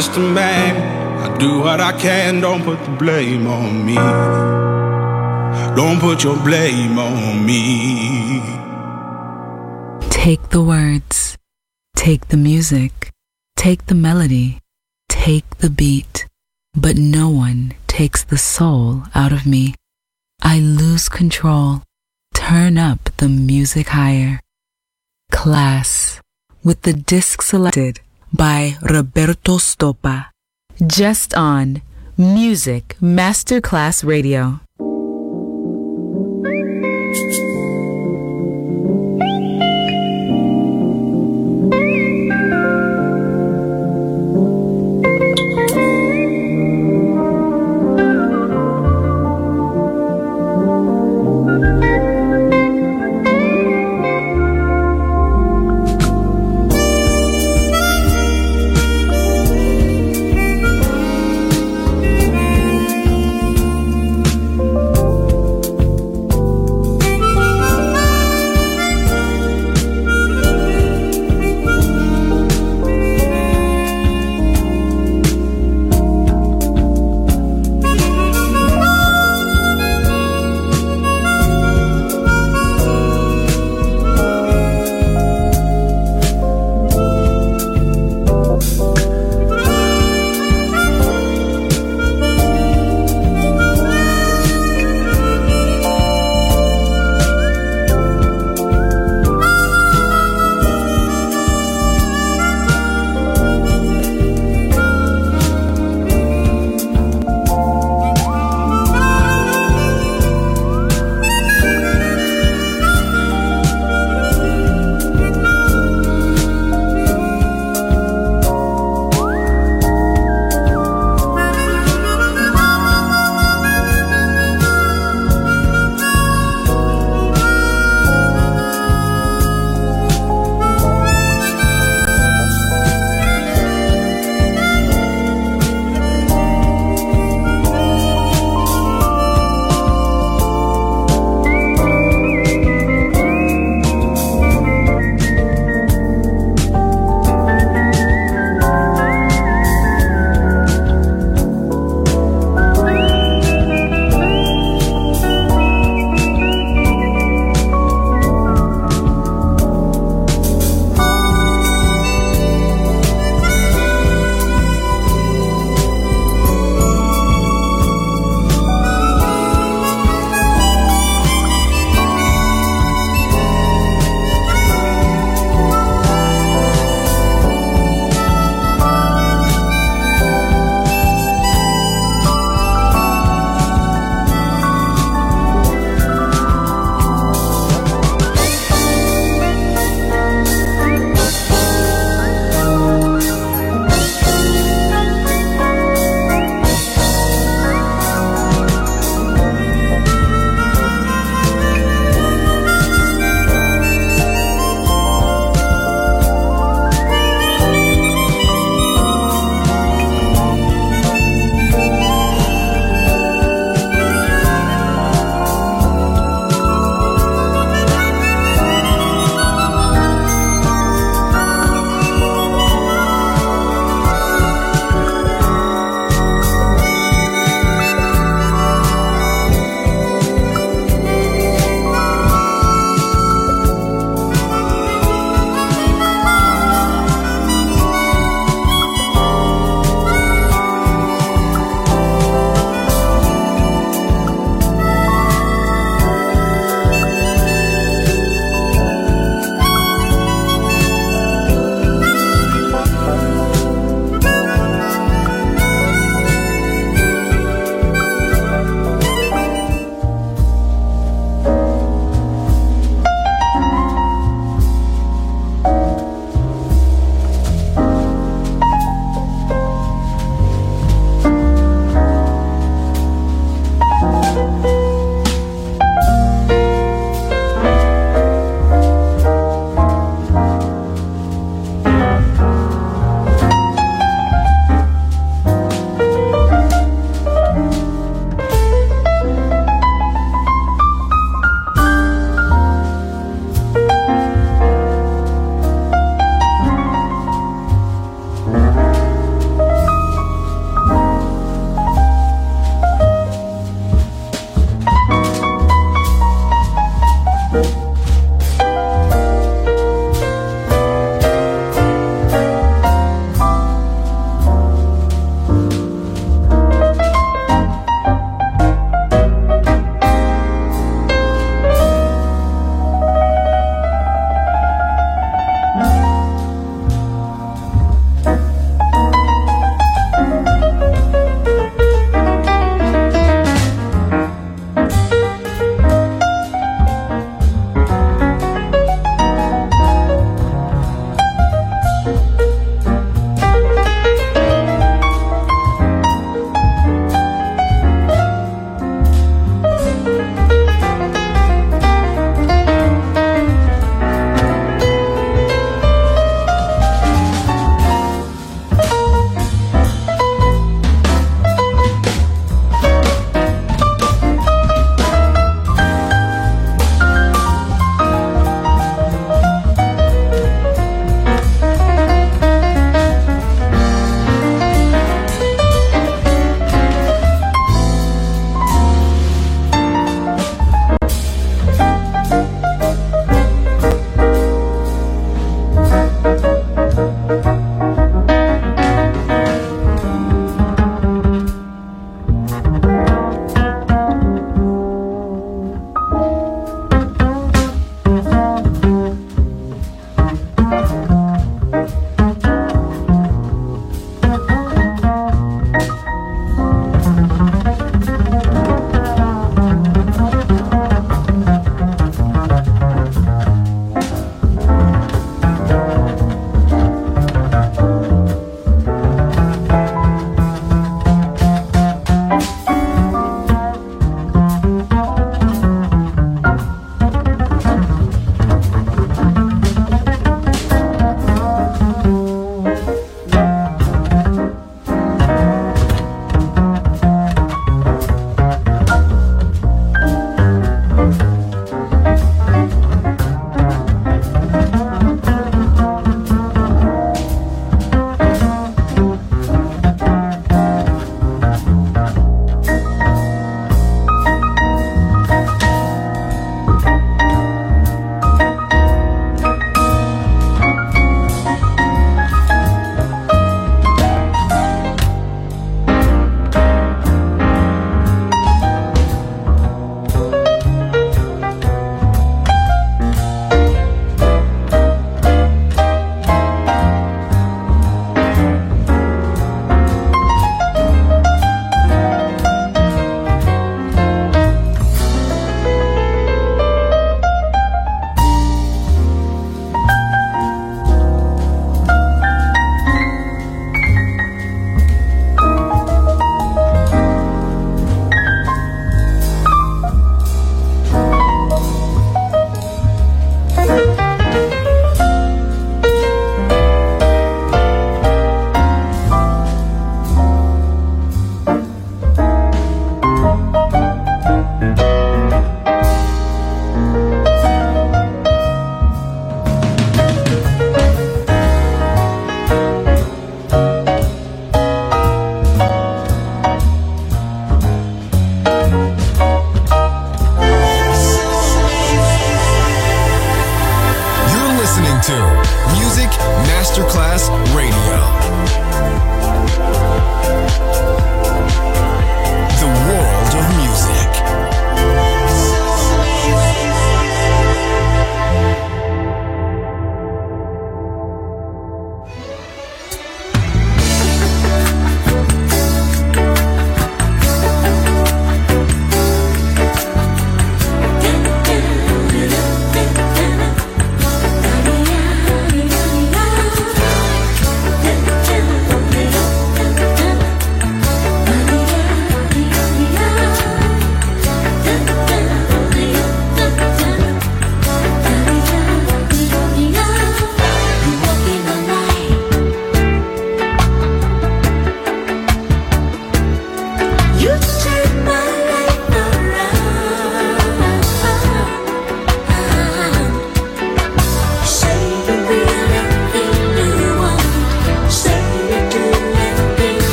Just a man. I do what I can. Don't put the blame on me. Don't put your blame on me. Take the words, take the music, take the melody, take the beat, but no one takes the soul out of me. I lose control. Turn up the music higher. Klass with the disc selected by Roberto Stoppa. Just on Music Masterclass Radio.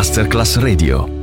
Masterclass Radio.